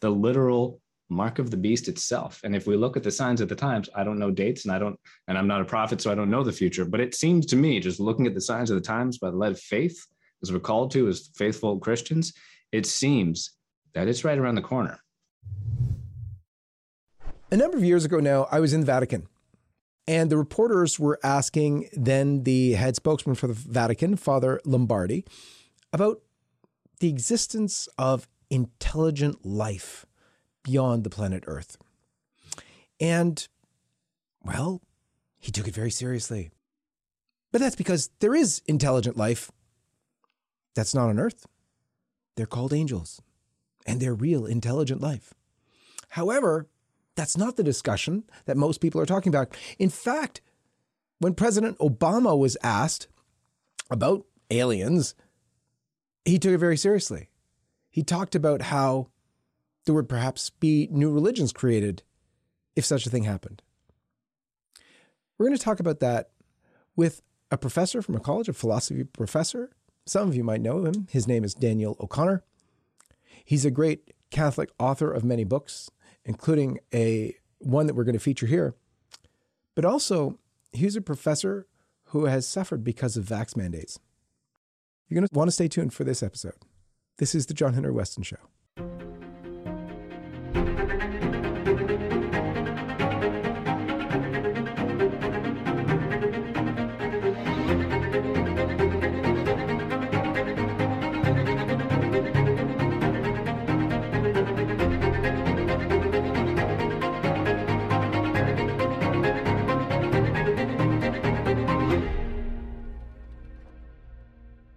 the literal mark of the beast itself. And if we look at the signs of the times, I don't know dates and I don't, and I'm not a prophet, so I don't know the future. But it seems to me, just looking at the signs of the times by the light of faith, as we're called to as faithful Christians, it seems that it's right around the corner. A number of years ago now, I was in the Vatican. And the reporters were asking then the head spokesman for the Vatican, Father Lombardi, about the existence of intelligent life beyond the planet Earth. And, well, he took it very seriously. But that's because there is intelligent life that's not on Earth. They're called angels, and they're real intelligent life. However, that's not the discussion that most people are talking about. In fact, when President Obama was asked about aliens, he took it very seriously. He talked about how there would perhaps be new religions created if such a thing happened. We're going to talk about that with a professor from a college, a philosophy professor. Some of you might know him. His name is Daniel O'Connor. He's a great Catholic author of many books, including a one that we're going to feature here. But also, he's a professor who has suffered because of vax mandates. You're going to want to stay tuned for this episode. This is the John Henry Weston Show.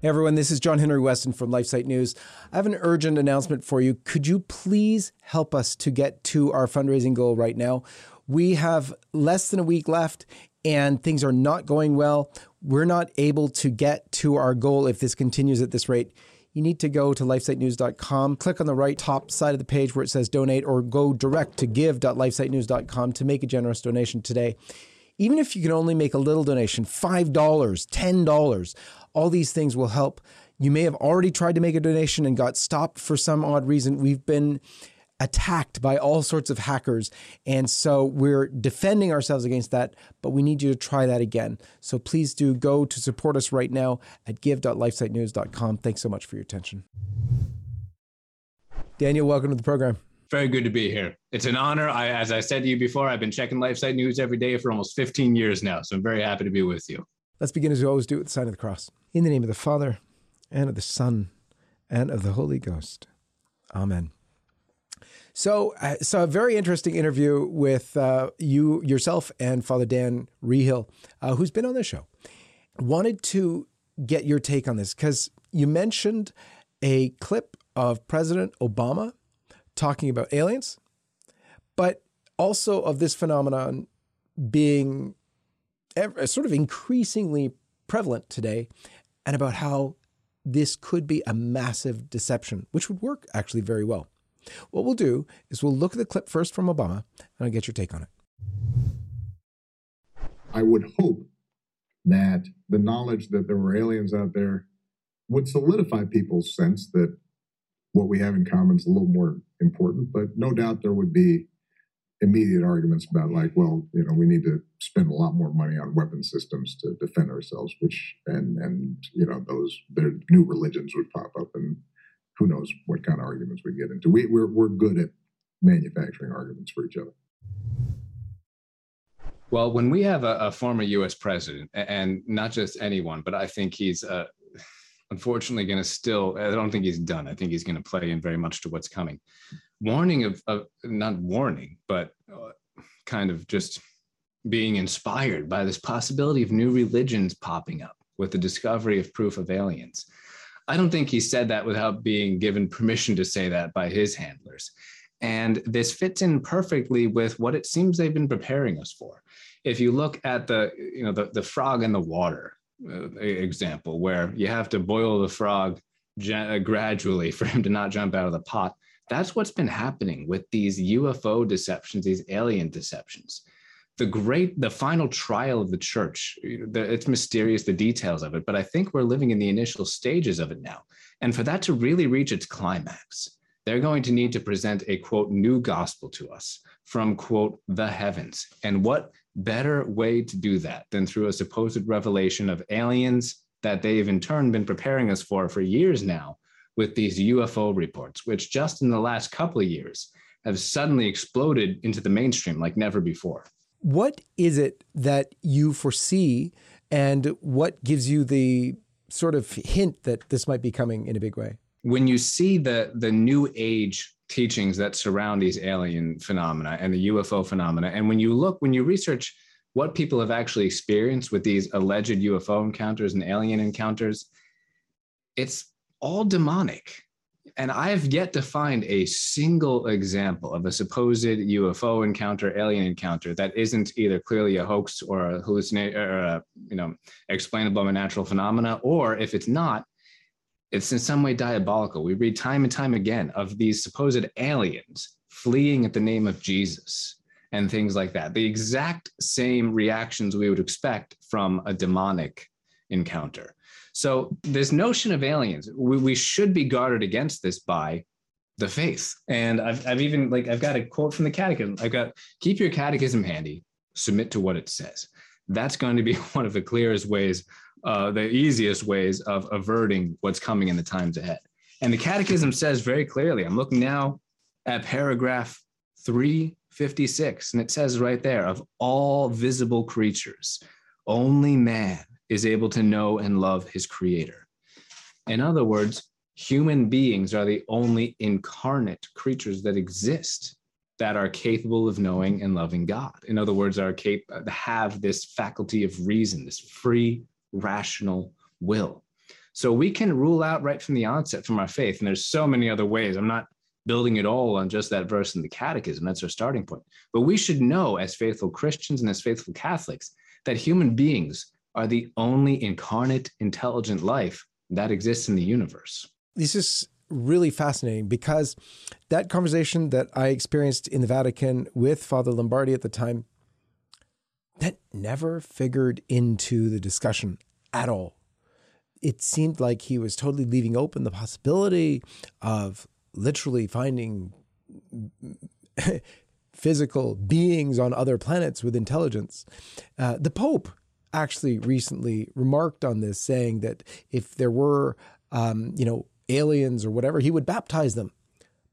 Hey everyone, this is John Henry Weston from LifeSite News. I have an urgent announcement for you. Could you please help us to get to our fundraising goal right now? We have less than a week left and things are not going well. We're not able to get to our goal if this continues at this rate. You need to go to lifesitenews.com, click on the right top side of the page where it says donate, or go direct to give.lifesitenews.com to make a generous donation today. Even if you can only make a little donation, $5, $10, all these things will help. You may have already tried to make a donation and got stopped for some odd reason. We've been attacked by all sorts of hackers. And so we're defending ourselves against that, but we need you to try that again. So please do go to support us right now at give.lifesitenews.com. Thanks so much for your attention. Daniel, welcome to the program. Very good to be here. It's an honor. I, as I said to you before, I've been checking LifeSite News every day for almost 15 years now. So I'm very happy to be with you. Let's begin as we always do with the sign of the cross. In the name of the Father, and of the Son, and of the Holy Ghost. Amen. So, uh, so a very interesting interview with uh, you yourself and Father Dan Reehil, uh, who's been on the show. Wanted to get your take on this because you mentioned a clip of President Obama talking about aliens, but also of this phenomenon being ever, uh, sort of increasingly prevalent today and about how this could be a massive deception, which would work actually very well. What we'll do is we'll look at the clip first from Obama and I'll get your take on it. I would hope that the knowledge that there were aliens out there would solidify people's sense that what we have in common is a little more important. But no doubt there would be immediate arguments about like, well, you know, we need to spend a lot more money on weapon systems to defend ourselves, which and and you know those their new religions would pop up, and who knows what kind of arguments we get into. We we're we're good at manufacturing arguments for each other. Well, when we have a, a former U.S. president, and not just anyone, but I think he's unfortunately going to still. I don't think he's done. I think he's going to play in very much to what's coming warning of, of not warning, but uh, kind of just being inspired by this possibility of new religions popping up with the discovery of proof of aliens. I don't think he said that without being given permission to say that by his handlers. And this fits in perfectly with what it seems they've been preparing us for. If you look at the, you know, the, the frog in the water Uh, example, where you have to boil the frog uh, gradually for him to not jump out of the pot, that's what's been happening with these UFO deceptions, these alien deceptions. The great, the final trial of the church, it's mysterious, the details of it, but I think we're living in the initial stages of it now. And for that to really reach its climax, they're going to need to present a quote new gospel to us from quote the heavens. And what better way to do that than through a supposed revelation of aliens that they've in turn been preparing us for for years now with these UFO reports, which just in the last couple of years have suddenly exploded into the mainstream like never before. What is it that you foresee, and what gives you the sort of hint that this might be coming in a big way? When you see the the new age teachings that surround these alien phenomena and the UFO phenomena, and when you look, when you research what people have actually experienced with these alleged UFO encounters and alien encounters, it's all demonic. And I have yet to find a single example of a supposed UFO encounter, alien encounter that isn't either clearly a hoax or a hallucination or a, you know, explainable by natural phenomena, or if it's not, it's in some way diabolical. We read time and time again of these supposed aliens fleeing at the name of Jesus and things like that. The exact same reactions we would expect from a demonic encounter. So, this notion of aliens, we, we should be guarded against this by the faith. And I've, I've even, like, I've got a quote from the catechism. I've got, keep your catechism handy, submit to what it says. That's going to be one of the clearest ways, uh, the easiest ways of averting what's coming in the times ahead. And the catechism says very clearly, I'm looking now at paragraph 356, And it says right there of all visible creatures, only man is able to know and love his creator. In other words, human beings are the only incarnate creatures that exist that are capable of knowing and loving God. In other words, are capable have this faculty of reason, this free, rational will. So we can rule out right from the onset from our faith. And there's so many other ways. I'm not building it all on just that verse in the catechism. That's our starting point. But we should know, as faithful Christians and as faithful Catholics, that human beings are the only incarnate, intelligent life that exists in the universe. This is really fascinating because that conversation that I experienced in the Vatican with Father Lombardi at the time, that never figured into the discussion at all. It seemed like he was totally leaving open the possibility of literally finding physical beings on other planets with intelligence. Uh, the Pope actually recently remarked on this, saying that if there were, um, you know, aliens or whatever, he would baptize them.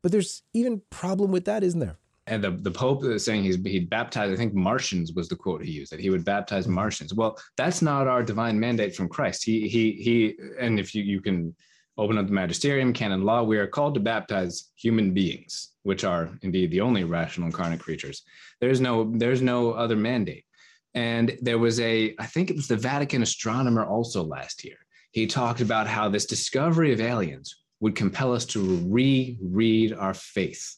But there's even problem with that, isn't there? And the, the Pope is saying he's he'd baptize, I think Martians was the quote he used, that he would baptize mm-hmm. Martians. Well, that's not our divine mandate from Christ. He he he and if you you can open up the magisterium, canon law, we are called to baptize human beings, which are indeed the only rational incarnate creatures. There's no, there's no other mandate. And there was a, I think it was the Vatican astronomer also last year. He talked about how this discovery of aliens would compel us to reread our faith.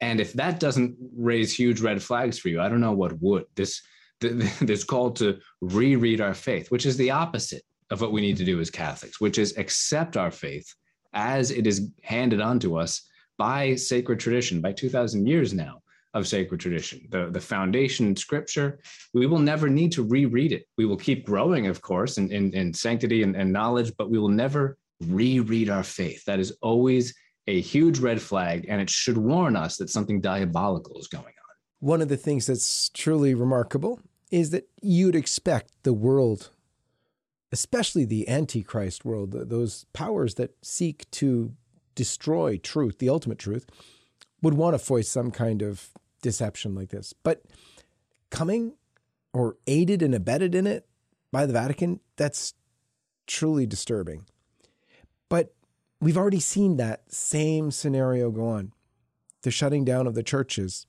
And if that doesn't raise huge red flags for you, I don't know what would. This this call to reread our faith, which is the opposite of what we need to do as Catholics, which is accept our faith as it is handed on to us by sacred tradition, by 2,000 years now of sacred tradition, the, the foundation in scripture. We will never need to reread it. We will keep growing, of course, in, in, in sanctity and, and knowledge, but we will never reread our faith. That is always a huge red flag, and it should warn us that something diabolical is going on. One of the things that's truly remarkable is that you'd expect the world especially the Antichrist world, those powers that seek to destroy truth, the ultimate truth, would want to foist some kind of deception like this. But coming or aided and abetted in it by the Vatican, that's truly disturbing. We've already seen that same scenario go on. The shutting down of the churches.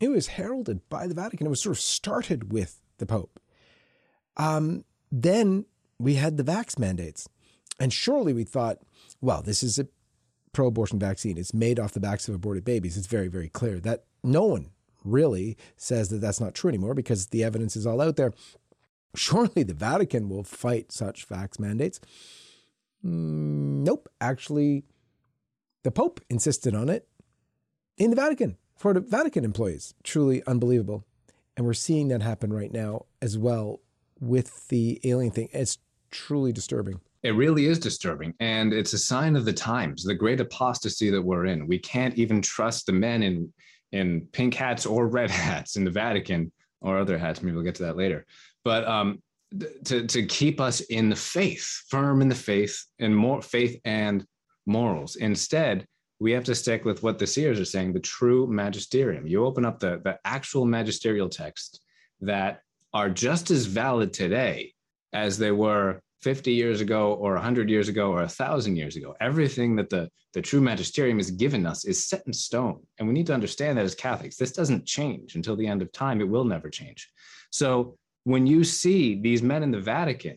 It was heralded by the Vatican. It was sort of started with the Pope. Um, then we had the vax mandates. And surely we thought, well, this is a pro abortion vaccine. It's made off the backs of aborted babies. It's very, very clear that no one really says that that's not true anymore because the evidence is all out there. Surely the Vatican will fight such vax mandates. Mm, nope. Actually, the Pope insisted on it in the Vatican for the Vatican employees. Truly unbelievable. And we're seeing that happen right now as well with the alien thing. It's truly disturbing. It really is disturbing. And it's a sign of the times, the great apostasy that we're in. We can't even trust the men in, in pink hats or red hats in the Vatican or other hats. Maybe we'll get to that later. But um, to, to keep us in the faith, firm in the faith, and more faith and morals. Instead, we have to stick with what the seers are saying the true magisterium. You open up the, the actual magisterial text that are just as valid today as they were 50 years ago or 100 years ago or 1000 years ago everything that the, the true magisterium has given us is set in stone and we need to understand that as catholics this doesn't change until the end of time it will never change so when you see these men in the vatican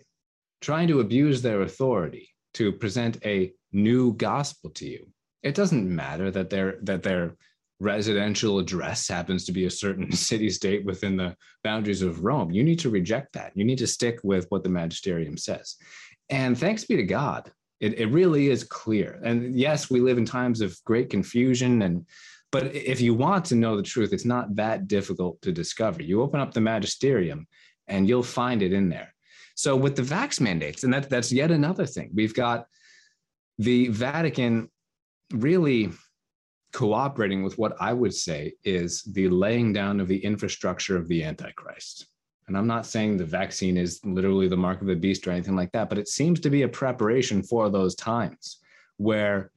trying to abuse their authority to present a new gospel to you it doesn't matter that their that their residential address happens to be a certain city state within the boundaries of Rome. You need to reject that. You need to stick with what the magisterium says. And thanks be to God, it, it really is clear. And yes, we live in times of great confusion and but if you want to know the truth, it's not that difficult to discover. You open up the magisterium and you'll find it in there. So with the vax mandates, and that, that's yet another thing. We've got the Vatican really cooperating with what I would say is the laying down of the infrastructure of the Antichrist. And I'm not saying the vaccine is literally the mark of the beast or anything like that, but it seems to be a preparation for those times where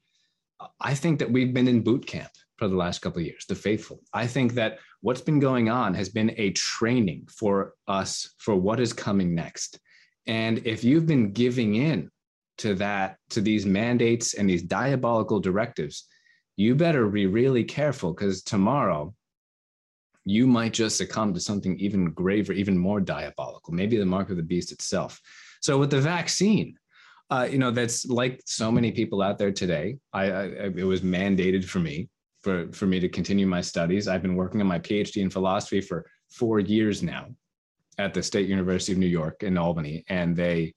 I think that we've been in boot camp for the last couple of years, the faithful. I think that what's been going on has been a training for us for what is coming next. And if you've been giving in to that, to these mandates and these diabolical directives, you better be really careful because tomorrow you might just succumb to something even graver, even more diabolical, maybe the mark of the beast itself. So with the vaccine, uh, you know, that's like so many people out there today. I, I, it was mandated for me for for me to continue my studies. I've been working on my PhD in philosophy for four years now at the State University of New York in Albany, and they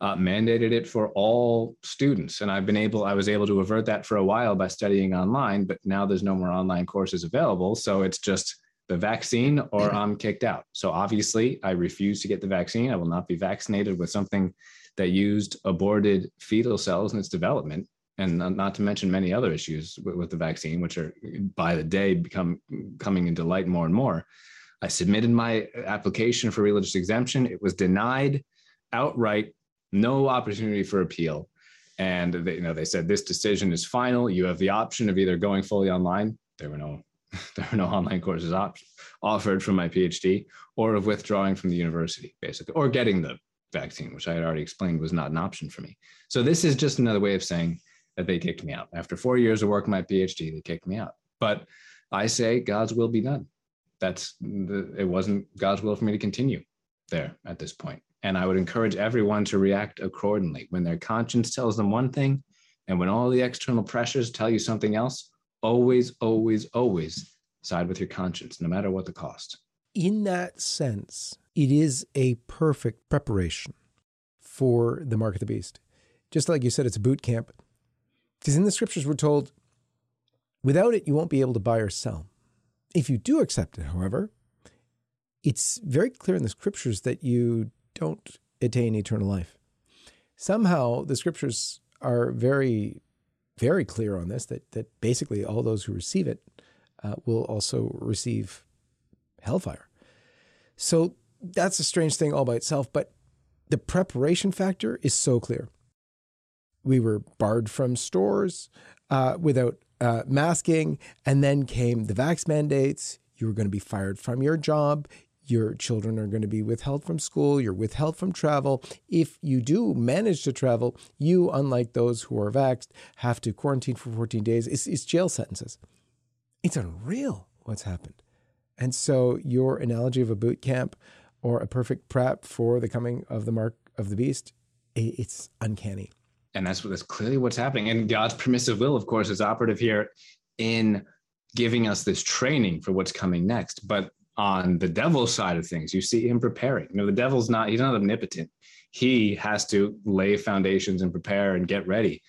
uh, mandated it for all students. And I've been able, I was able to avert that for a while by studying online, but now there's no more online courses available. So it's just the vaccine or I'm kicked out. So obviously, I refuse to get the vaccine. I will not be vaccinated with something that used aborted fetal cells in its development. And not to mention many other issues with, with the vaccine, which are by the day become coming into light more and more. I submitted my application for religious exemption. It was denied outright no opportunity for appeal. And they, you know, they said this decision is final. You have the option of either going fully online. There were no there were no online courses op- offered from my PhD, or of withdrawing from the university, basically, or getting the vaccine, which I had already explained was not an option for me. So this is just another way of saying that they kicked me out. After four years of working my PhD, they kicked me out. But I say God's will be done. That's the, it wasn't God's will for me to continue there at this point. And I would encourage everyone to react accordingly. When their conscience tells them one thing, and when all the external pressures tell you something else, always, always, always side with your conscience, no matter what the cost. In that sense, it is a perfect preparation for the mark of the beast. Just like you said, it's a boot camp. Because in the scriptures, we're told, without it, you won't be able to buy or sell. If you do accept it, however, it's very clear in the scriptures that you don't attain eternal life. Somehow the scriptures are very, very clear on this that, that basically all those who receive it uh, will also receive hellfire. So that's a strange thing all by itself, but the preparation factor is so clear. We were barred from stores uh, without uh, masking, and then came the vax mandates. You were going to be fired from your job your children are going to be withheld from school, you're withheld from travel. If you do manage to travel, you, unlike those who are vaxxed, have to quarantine for 14 days. It's, it's jail sentences. It's unreal what's happened. And so, your analogy of a boot camp or a perfect prep for the coming of the mark of the beast, it's uncanny. And that's, that's clearly what's happening. And God's permissive will, of course, is operative here in giving us this training for what's coming next. But on the devil's side of things, you see him preparing. You know, the devil's not, he's not omnipotent. He has to lay foundations and prepare and get ready.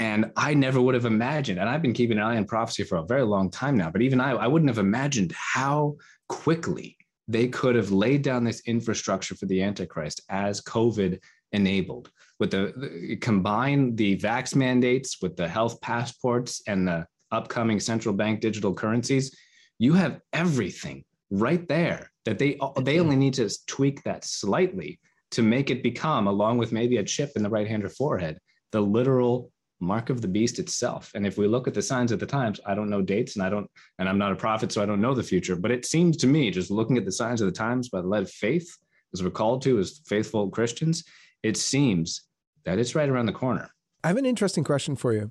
And I never would have imagined, and I've been keeping an eye on prophecy for a very long time now, but even I, I wouldn't have imagined how quickly they could have laid down this infrastructure for the Antichrist as COVID enabled. With the, the combine the vax mandates with the health passports and the upcoming central bank digital currencies, you have everything right there that they they only need to tweak that slightly to make it become, along with maybe a chip in the right hand or forehead, the literal mark of the beast itself. And if we look at the signs of the times, I don't know dates and I don't, and I'm not a prophet, so I don't know the future, but it seems to me, just looking at the signs of the times by the light of faith, as we're called to as faithful Christians, it seems that it's right around the corner. I have an interesting question for you.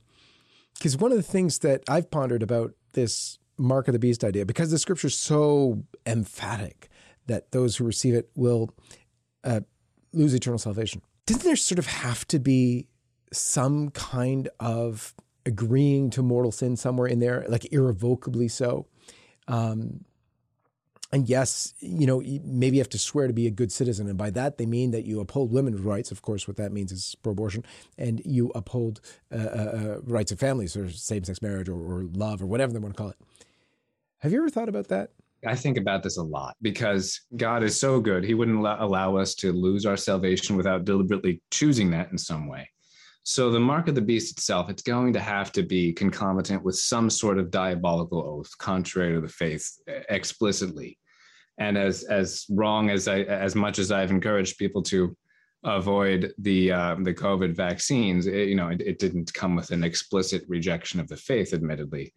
Because one of the things that I've pondered about this mark of the beast idea, because the scripture is so emphatic that those who receive it will uh, lose eternal salvation, doesn't there sort of have to be some kind of agreeing to mortal sin somewhere in there, like irrevocably so? Um, and yes, you know, maybe you have to swear to be a good citizen. And by that, they mean that you uphold women's rights. Of course, what that means is pro abortion. And you uphold uh, uh, uh, rights of families or same sex marriage or, or love or whatever they want to call it. Have you ever thought about that? I think about this a lot because God is so good. He wouldn't allow us to lose our salvation without deliberately choosing that in some way. So the mark of the beast itself, it's going to have to be concomitant with some sort of diabolical oath, contrary to the faith, explicitly. And as as wrong as I as much as I've encouraged people to avoid the uh, the COVID vaccines, it, you know, it, it didn't come with an explicit rejection of the faith, admittedly.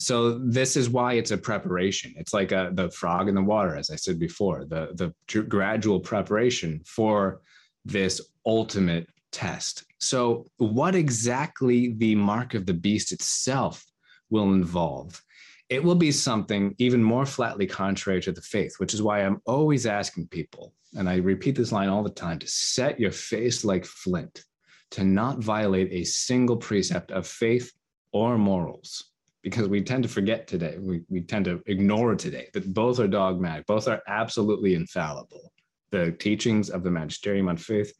So this is why it's a preparation. It's like a, the frog in the water, as I said before, the the gradual preparation for this ultimate test. So, what exactly the mark of the beast itself will involve? It will be something even more flatly contrary to the faith, which is why I'm always asking people, and I repeat this line all the time to set your face like flint, to not violate a single precept of faith or morals. Because we tend to forget today, we, we tend to ignore today that both are dogmatic, both are absolutely infallible. The teachings of the magisterium on faith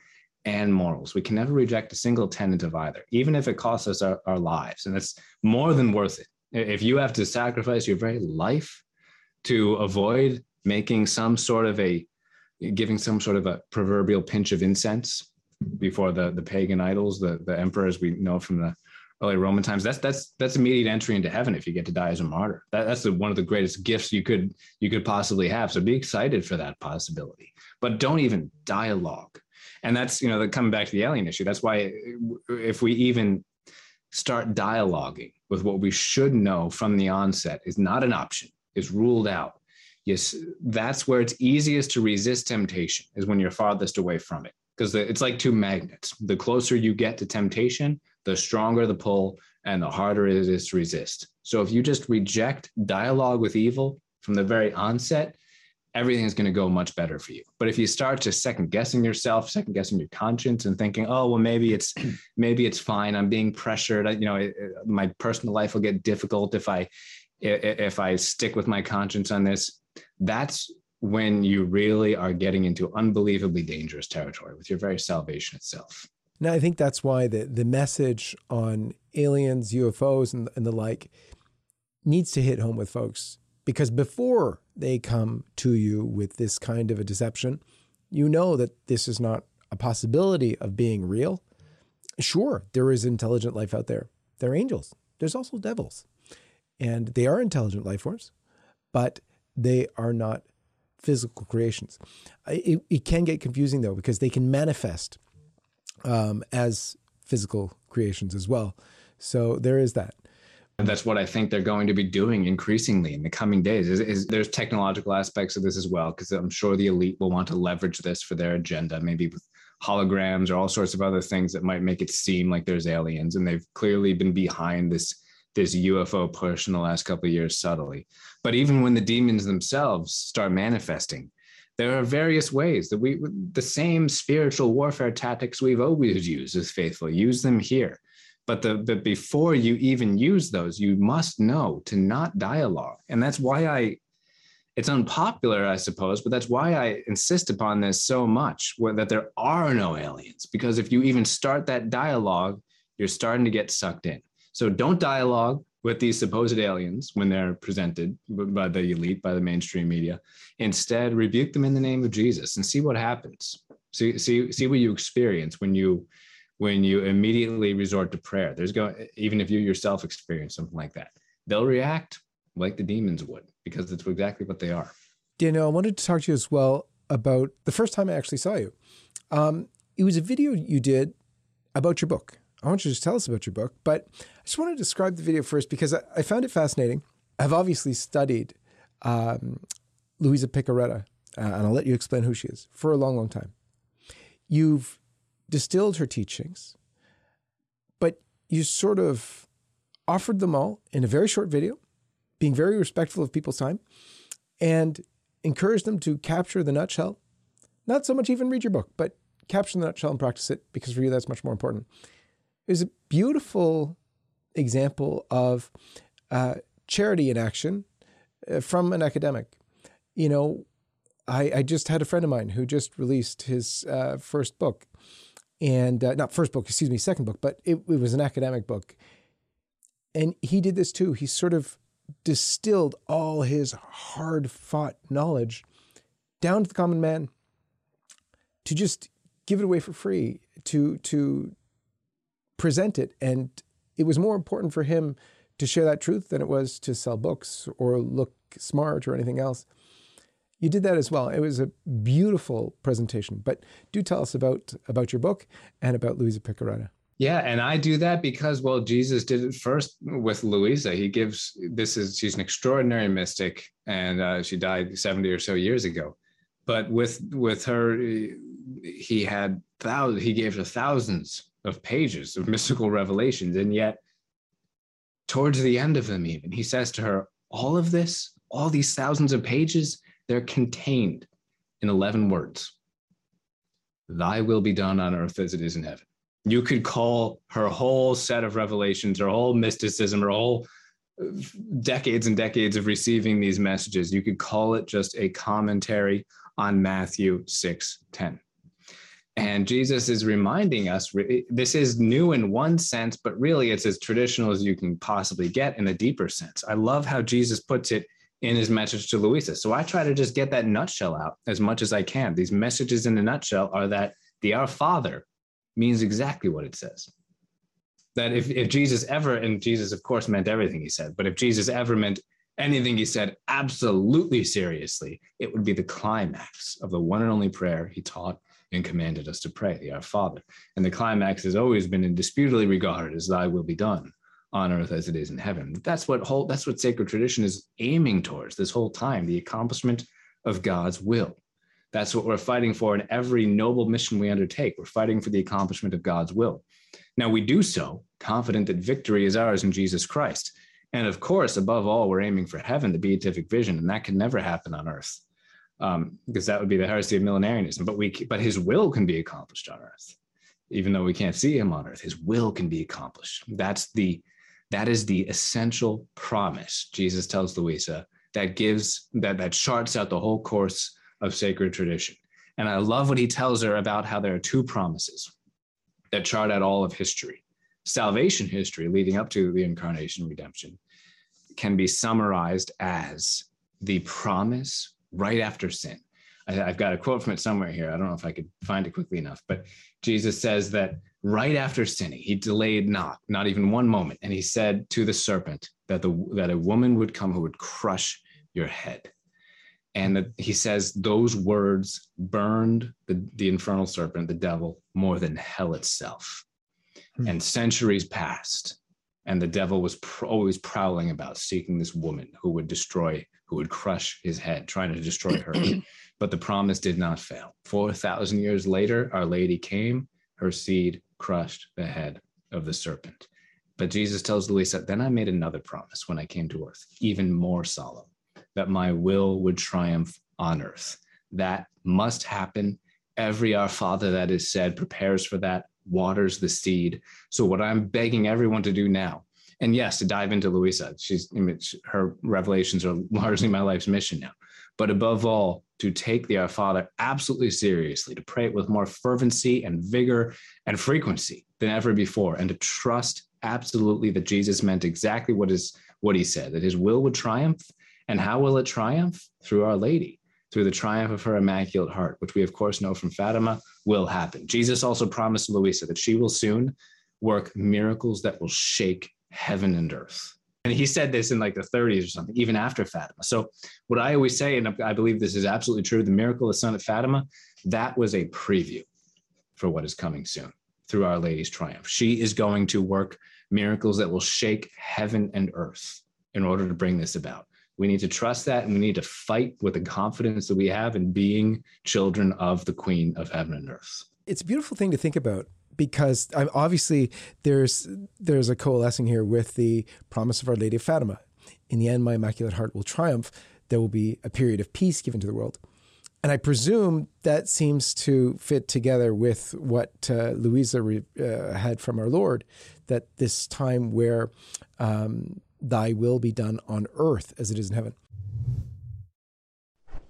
and morals. We can never reject a single tenet of either, even if it costs us our, our lives. And it's more than worth it. If you have to sacrifice your very life to avoid making some sort of a, giving some sort of a proverbial pinch of incense before the, the pagan idols, the, the emperors we know from the early Roman times, that's that's that's immediate entry into heaven if you get to die as a martyr. That, that's the, one of the greatest gifts you could you could possibly have. So be excited for that possibility, but don't even dialogue and that's you know the, coming back to the alien issue that's why if we even start dialoguing with what we should know from the onset is not an option is ruled out. Yes that's where it's easiest to resist temptation is when you're farthest away from it. Because it's like two magnets. The closer you get to temptation the stronger the pull and the harder it is to resist. So if you just reject dialogue with evil from the very onset everything's going to go much better for you. But if you start to second guessing yourself, second guessing your conscience, and thinking, oh well, maybe it's maybe it's fine. I'm being pressured. You know, my personal life will get difficult if I if I stick with my conscience on this. That's when you really are getting into unbelievably dangerous territory with your very salvation itself. Now, I think that's why the the message on aliens, UFOs, and, and the like needs to hit home with folks because before they come to you with this kind of a deception, you know that this is not a possibility of being real. Sure, there is intelligent life out there. There are angels. There's also devils. And they are intelligent life forms, but they are not physical creations. It, it can get confusing though, because they can manifest um, as physical creations as well. So there is that. And that's what I think they're going to be doing increasingly in the coming days. Is, is there's technological aspects of this as well, because I'm sure the elite will want to leverage this for their agenda, maybe with holograms or all sorts of other things that might make it seem like there's aliens. And they've clearly been behind this this UFO push in the last couple of years subtly. But even when the demons themselves start manifesting, there are various ways that we the same spiritual warfare tactics we've always used as faithful use them here but the but before you even use those you must know to not dialogue. And that's why i it's unpopular i suppose but that's why i insist upon this so much where, that there are no aliens. Because if you even start that dialogue you're starting to get sucked in. So don't dialogue with these supposed aliens when they're presented by the elite by the mainstream media. Instead rebuke them in the name of jesus and see what happens. See see see what you experience when you when you immediately resort to prayer. There's going, even if you yourself experience something like that, they'll react like the demons would because it's exactly what they are. Daniel, I wanted to talk to you as well about the first time I actually saw you. Um, it was a video you did about your book. I want you to tell us about your book, but I just want to describe the video first because I, I found it fascinating. I've obviously studied um, Luisa Piccarreta, uh, and I'll let you explain who she is, for a long, long time. You've distilled her teachings, but you sort of offered them all in a very short video, being very respectful of people's time, and encouraged them to capture the nutshell. Not so much even read your book, but capture the nutshell and practice it because for you that's much more important. It was a beautiful example of uh, charity in action uh, from an academic. You know, I, I, just had a friend of mine who just released his uh, first book, and uh, not first book, excuse me, second book, but it, it was an academic book. And he did this too. He sort of distilled all his hard fought knowledge down to the common man to just give it away for free, to, to present it. And it was more important for him to share that truth than it was to sell books or look smart or anything else. You did that as well. It was a beautiful presentation. But do tell us about about your book and about Luisa Piccarreta. Yeah, and I do that because well, Jesus did it first with Luisa. He gives this is she's an extraordinary mystic, and uh, she died seventy or so years ago. But with with her, he had thousands. He gave her thousands of pages of mystical revelations, and yet towards the end of them, even he says to her, "All of this, all these thousands of pages, they're contained in 11 words Thy will be done on earth as it is in heaven. You could call her whole set of revelations, her whole mysticism, her whole uh, decades and decades of receiving these messages, you could call it just a commentary on Matthew 6 10. And Jesus is reminding us this is new in one sense, but really it's as traditional as you can possibly get in a deeper sense. I love how Jesus puts it in his message to Luisa. So I try to just get that nutshell out as much as I can. These messages in a nutshell are that the Our Father means exactly what it says. That if, if Jesus ever, and Jesus, of course, meant everything he said, but if Jesus ever meant anything he said absolutely seriously, it would be the climax of the one and only prayer he taught and commanded us to pray, the Our Father. And the climax has always been indisputably regarded as thy will be done on earth as it is in heaven. That's what whole that's what sacred tradition is aiming towards this whole time, the accomplishment of God's will. That's what we're fighting for in every noble mission we undertake. We're fighting for the accomplishment of God's will. Now we do so confident that victory is ours in Jesus Christ. And of course, above all, we're aiming for heaven, the beatific vision, and that can never happen on earth um, because that would be the heresy of millenarianism. But we, but His will can be accomplished on earth, even though we can't see Him on earth. His will can be accomplished. That's the that is the essential promise Jesus tells Luisa that gives that that charts out the whole course of sacred tradition. And I love what he tells her about how there are two promises that chart out all of history. Salvation history leading up to the incarnation redemption can be summarized as the promise right after sin. I, have got a quote from it somewhere here. I don't know if I could find it quickly enough, but Jesus says that right after sinning, he delayed not, not even one moment. And he said to the serpent that the that a woman would come who would crush your head. And that he says those words burned the, the infernal serpent, the devil, more than hell itself. Hmm. And centuries passed, and the devil was pr- always prowling about, seeking this woman who would destroy, who would crush his head, trying to destroy her. but the promise did not fail. 4,000 years later, Our Lady came, her seed crushed the head of the serpent. But Jesus tells Luisa, then I made another promise when I came to earth, even more solemn, that my will would triumph on earth. That must happen. Every Our Father that is said prepares for that, waters the seed. So, what I'm begging everyone to do now, and yes, to dive into Luisa, she's her revelations are largely my life's mission now. But above all, to take the Our Father absolutely seriously, to pray it with more fervency and vigor and frequency than ever before, and to trust absolutely that Jesus meant exactly what is what he said, that his will would triumph. And how will it triumph? Through Our Lady. through the triumph of her immaculate heart, which we of course know from Fatima will happen. Jesus also promised Luisa that she will soon work miracles that will shake heaven and earth. And he said this in like the 30s or something, even after Fatima. So, what I always say, and I believe this is absolutely true the miracle of the Sun of Fatima, that was a preview for what is coming soon through Our Lady's triumph. She is going to work miracles that will shake heaven and earth in order to bring this about. We need to trust that and we need to fight with the confidence that we have in being children of the Queen of heaven and earth. It's a beautiful thing to think about because obviously there's there's a coalescing here with the promise of Our Lady of Fatima. In the end, my Immaculate Heart will triumph. There will be a period of peace given to the world. And I presume that seems to fit together with what uh, Luisa re, uh, had from our Lord, that this time where um, thy will be done on earth as it is in heaven.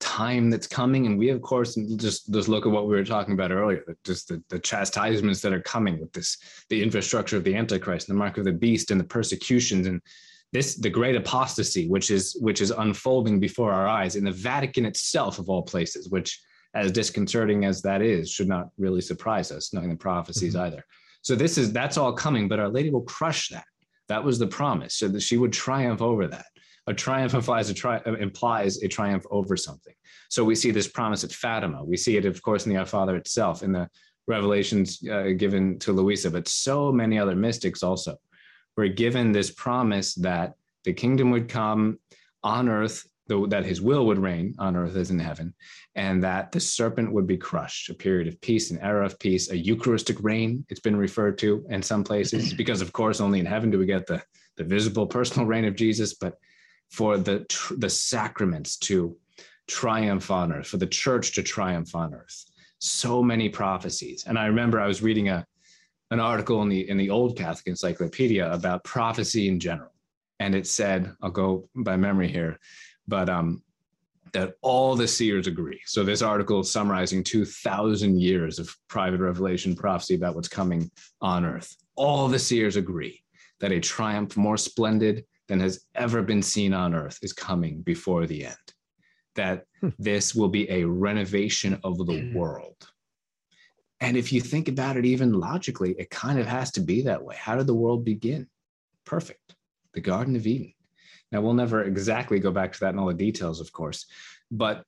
time that's coming. And we of course just just look at what we were talking about earlier just the, the chastisements that are coming with this the infrastructure of the antichrist and the mark of the beast and the persecutions and this the great apostasy which is which is unfolding before our eyes in the vatican itself of all places which as disconcerting as that is should not really surprise us knowing the prophecies mm-hmm. either. So this is that's all coming but our lady will crush that. That was the promise so that she would triumph over that a triumph implies a tri- implies a triumph over something. So we see this promise at Fatima. We see it, of course, in the Our Father itself, in the revelations uh, given to Luisa, but so many other mystics also were given this promise that the kingdom would come on earth, that his will would reign on earth as in heaven, and that the serpent would be crushed, a period of peace, an era of peace, a Eucharistic reign, it's been referred to in some places, because of course, only in heaven do we get the, the visible personal reign of Jesus, but for the the sacraments to triumph on earth, for the church to triumph on earth. So many prophecies. And I remember I was reading a an article in the in the old Catholic Encyclopedia about prophecy in general. And it said, I'll go by memory here, but um, that all the seers agree. So this article is summarizing 2,000 years of private revelation prophecy about what's coming on earth. All the seers agree that a triumph more splendid than has ever been seen on earth is coming before the end. That hmm. this will be a renovation of the hmm. world. And if you think about it even logically, it kind of has to be that way. How did the world begin? Perfect. The Garden of Eden. Now, we'll never exactly go back to that in all the details, of course. But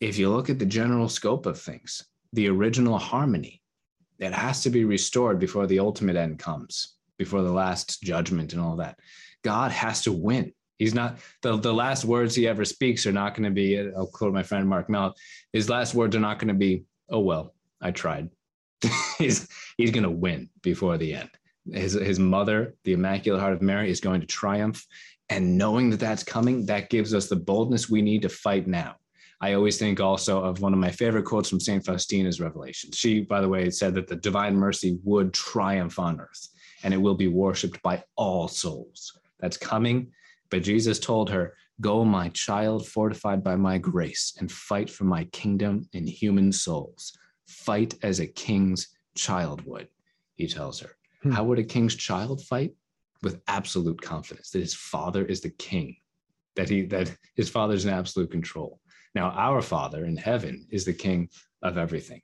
if you look at the general scope of things, the original harmony, it has to be restored before the ultimate end comes, before the last judgment and all that. God has to win. He's not the, the last words he ever speaks are not going to be, I'll quote my friend Mark Mallett, his last words are not going to be, oh, well, I tried. he's he's going to win before the end. His, his mother, the Immaculate Heart of Mary, is going to triumph. And knowing that that's coming, that gives us the boldness we need to fight now. I always think also of one of my favorite quotes from St. Faustina's Revelation. She, by the way, said that the divine mercy would triumph on earth and it will be worshiped by all souls that's coming. But Jesus told her, Go, my child, fortified by my grace, and fight for my kingdom in human souls. Fight as a king's child would, he tells her. Hmm. How would a king's child fight? With absolute confidence that his father is the king, that he that his father's in absolute control. Now, our father in heaven is the king of everything.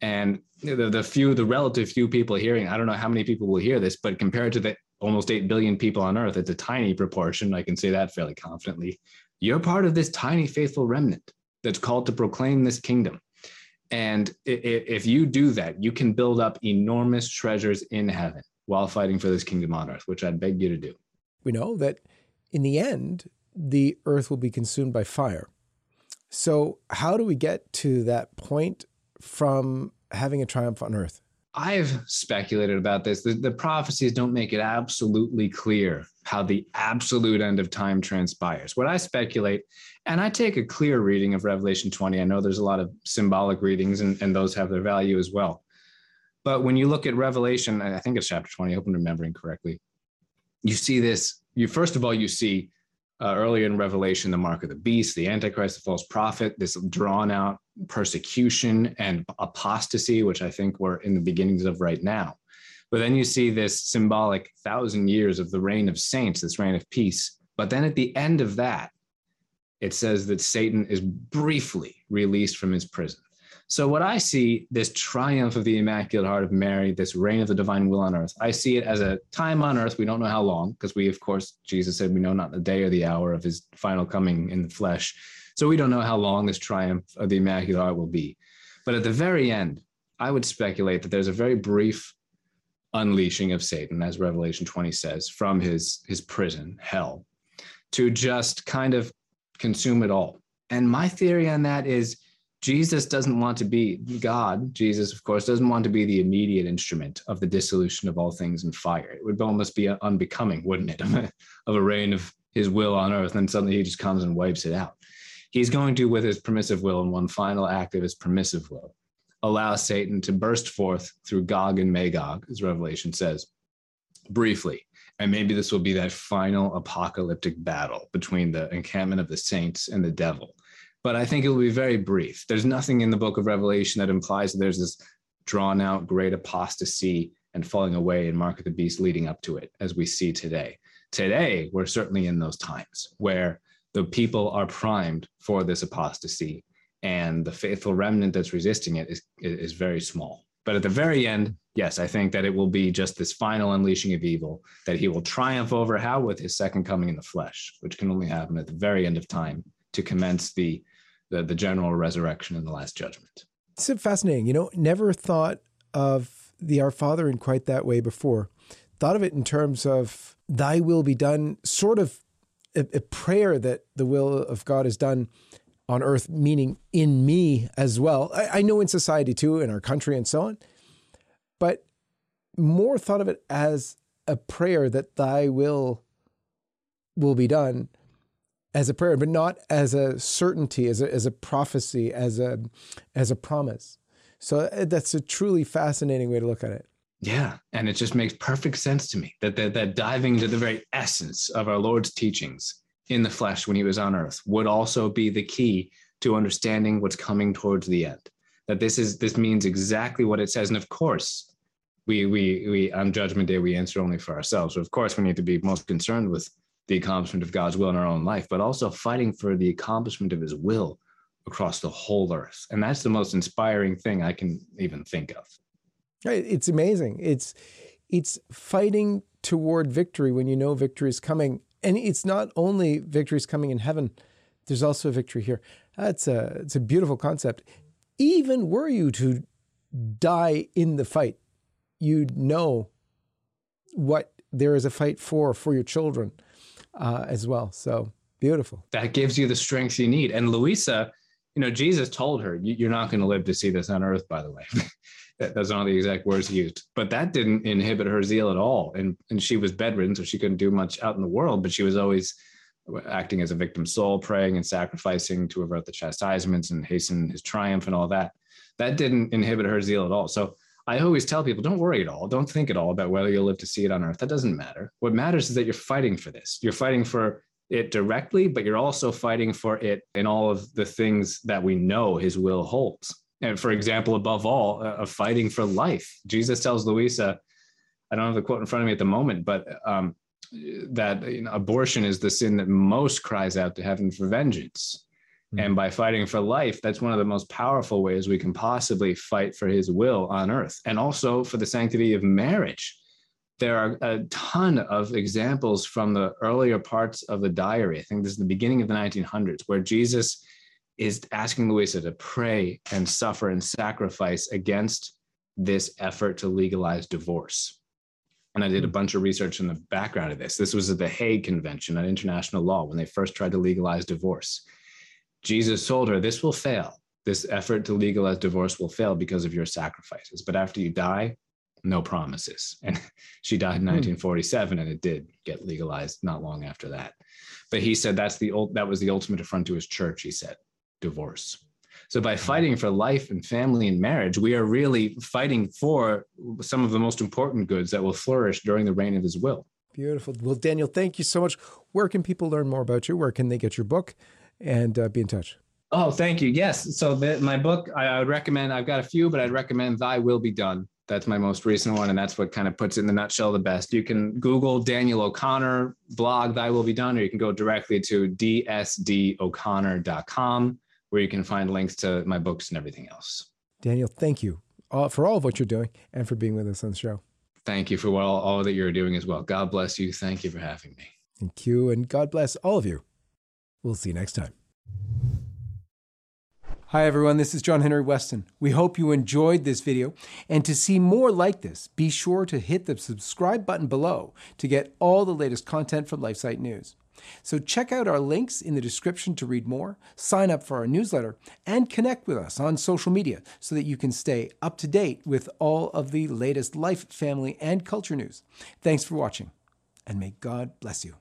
And the, the few, the relative few people hearing, I don't know how many people will hear this, but compared to the almost 8 billion people on earth, it's a tiny proportion. I can say that fairly confidently. You're part of this tiny faithful remnant that's called to proclaim this kingdom. And if you do that, you can build up enormous treasures in heaven while fighting for this kingdom on earth, which I'd beg you to do. We know that in the end, the earth will be consumed by fire. So, how do we get to that point from having a triumph on earth? I've speculated about this. The, the, prophecies don't make it absolutely clear how the absolute end of time transpires. What I speculate, and I take a clear reading of Revelation 20. I know there's a lot of symbolic readings, and, and those have their value as well. But when you look at Revelation, I think it's chapter 20, I hope I'm remembering correctly, you see this. You first of all, you see uh, earlier in Revelation the mark of the beast, the Antichrist, the false prophet, this drawn out persecution and apostasy, which I think we're in the beginnings of right now. But then you see this symbolic thousand years of the reign of saints, this reign of peace. But then at the end of that, it says that Satan is briefly released from his prison. So, what I see, this triumph of the Immaculate Heart of Mary, this reign of the divine will on earth, I see it as a time on earth. We don't know how long, because we, of course, Jesus said we know not the day or the hour of his final coming in the flesh. So, we don't know how long this triumph of the Immaculate Heart will be. But at the very end, I would speculate that there's a very brief unleashing of Satan, as Revelation 20 says, from his, his prison, hell, to just kind of consume it all. And my theory on that is Jesus doesn't want to be God. Jesus, of course, doesn't want to be the immediate instrument of the dissolution of all things in fire. It would almost be unbecoming, wouldn't it, of a reign of his will on earth. And suddenly he just comes and wipes it out. He's going to, with his permissive will, and one final act of his permissive will, allow Satan to burst forth through Gog and Magog, as Revelation says, briefly. And maybe this will be that final apocalyptic battle between the encampment of the saints and the devil. But I think it will be very brief. There's nothing in the book of Revelation that implies that there's this drawn out great apostasy and falling away in Mark of the Beast leading up to it, as we see today. Today, we're certainly in those times where the people are primed for this apostasy and the faithful remnant that's resisting it is, is very small. But at the very end, yes, I think that it will be just this final unleashing of evil that he will triumph over. How? With his second coming in the flesh, which can only happen at the very end of time to commence the, the, the general resurrection and the last judgment. It's fascinating. You know, never thought of the Our Father in quite that way before. Thought of it in terms of thy will be done, sort of a, a prayer that the will of God is done on earth, meaning in me as well. I, I, know in society too, in our country and so on, but more thought of it as a prayer that thy will will be done as a prayer, but not as a certainty, as a, as a prophecy, as a as a promise. So uh, that's a truly fascinating way to look at it. Yeah, and it just makes perfect sense to me that that, that diving into the very essence of our Lord's teachings in the flesh when he was on earth would also be the key to understanding what's coming towards the end. That this is this means exactly what it says. And of course, we we we on judgment day we answer only for ourselves. So of course we need to be most concerned with the accomplishment of God's will in our own life, but also fighting for the accomplishment of his will across the whole earth. And that's the most inspiring thing I can even think of. It's amazing. It's it's fighting toward victory when you know victory is coming and it's not only victory is coming in heaven, there's also a victory here. That's a, it's a beautiful concept. Even were you to die in the fight, you'd know what there is a fight for, for your children uh, as well. So beautiful. That gives you the strength you need. And Luisa, you know, Jesus told her, You're not going to live to see this on earth, by the way. Those aren't the exact words used, but that didn't inhibit her zeal at all. And and she was bedridden, so she couldn't do much out in the world. But she was always acting as a victim soul, praying and sacrificing to avert the chastisements and hasten his triumph and all that. That didn't inhibit her zeal at all. So I always tell people, don't worry at all. Don't think at all about whether you'll live to see it on earth. That doesn't matter. What matters is that you're fighting for this. You're fighting for it directly, but you're also fighting for it in all of the things that we know his will holds and for example, above all, uh, of fighting for life. Jesus tells Luisa, I don't have the quote in front of me at the moment, but um, that you know, abortion is the sin that most cries out to heaven for vengeance. Mm-hmm. And by fighting for life, that's one of the most powerful ways we can possibly fight for his will on earth and also for the sanctity of marriage. There are a ton of examples from the earlier parts of the diary. I think this is the beginning of the 1900s, where Jesus is asking Luisa to pray and suffer and sacrifice against this effort to legalize divorce. And I did a hmm. bunch of research in the background of this. This was at the Hague Convention on International Law when they first tried to legalize divorce. Jesus told her, This will fail. This effort to legalize divorce will fail because of your sacrifices. But after you die, no promises. And she died in hmm. 1947, and it did get legalized not long after that. But he said that's the old that was the ultimate affront to his church. He said divorce. So by hmm. fighting for life and family and marriage, we are really fighting for some of the most important goods that will flourish during the reign of his will. Beautiful. Well, Daniel, thank you so much. Where can people learn more about you? Where can they get your book and uh, be in touch? Oh, thank you. Yes. So the, my book, I, I would recommend. I've got a few, but I'd recommend "Thy Will Be Done." That's my most recent one, and that's what kind of puts it in the nutshell the best. You can Google Daniel O'Connor blog "Thy Will Be Done," or you can go directly to dsdoconnor.com where you can find links to my books and everything else. Daniel, thank you uh, for all of what you're doing and for being with us on the show. Thank you for all, all that you're doing as well. God bless you. Thank you for having me. Thank you, and God bless all of you. We'll see you next time. Hi, everyone. This is John Henry Weston. We hope you enjoyed this video. And to see more like this, be sure to hit the subscribe button below to get all the latest content from LifeSite News. So check out our links in the description to read more, sign up for our newsletter, and connect with us on social media so that you can stay up to date with all of the latest life, family, and culture news. Thanks for watching, and may God bless you.